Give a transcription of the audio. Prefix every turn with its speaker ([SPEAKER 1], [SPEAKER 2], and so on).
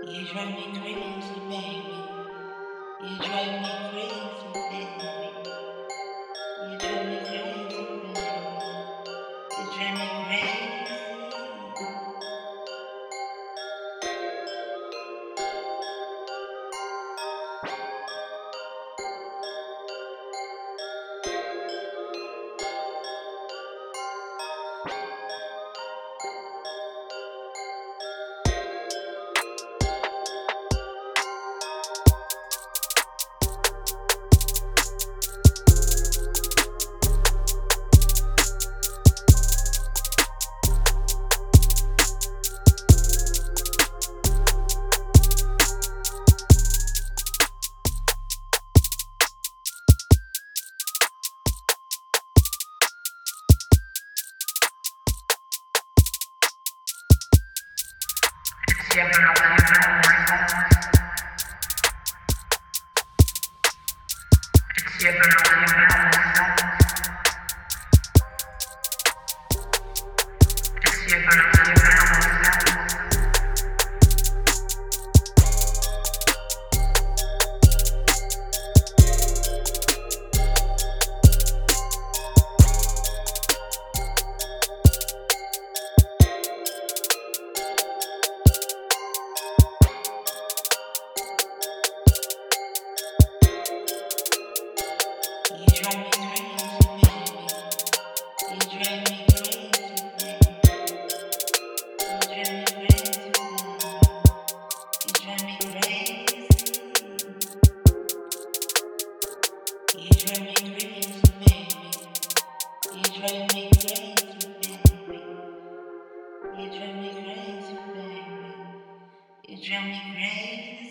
[SPEAKER 1] You drive me crazy, baby. You drive me crazy, baby. You drive me crazy, baby. You drive me crazy. You drive me crazy, baby. You drive me crazy,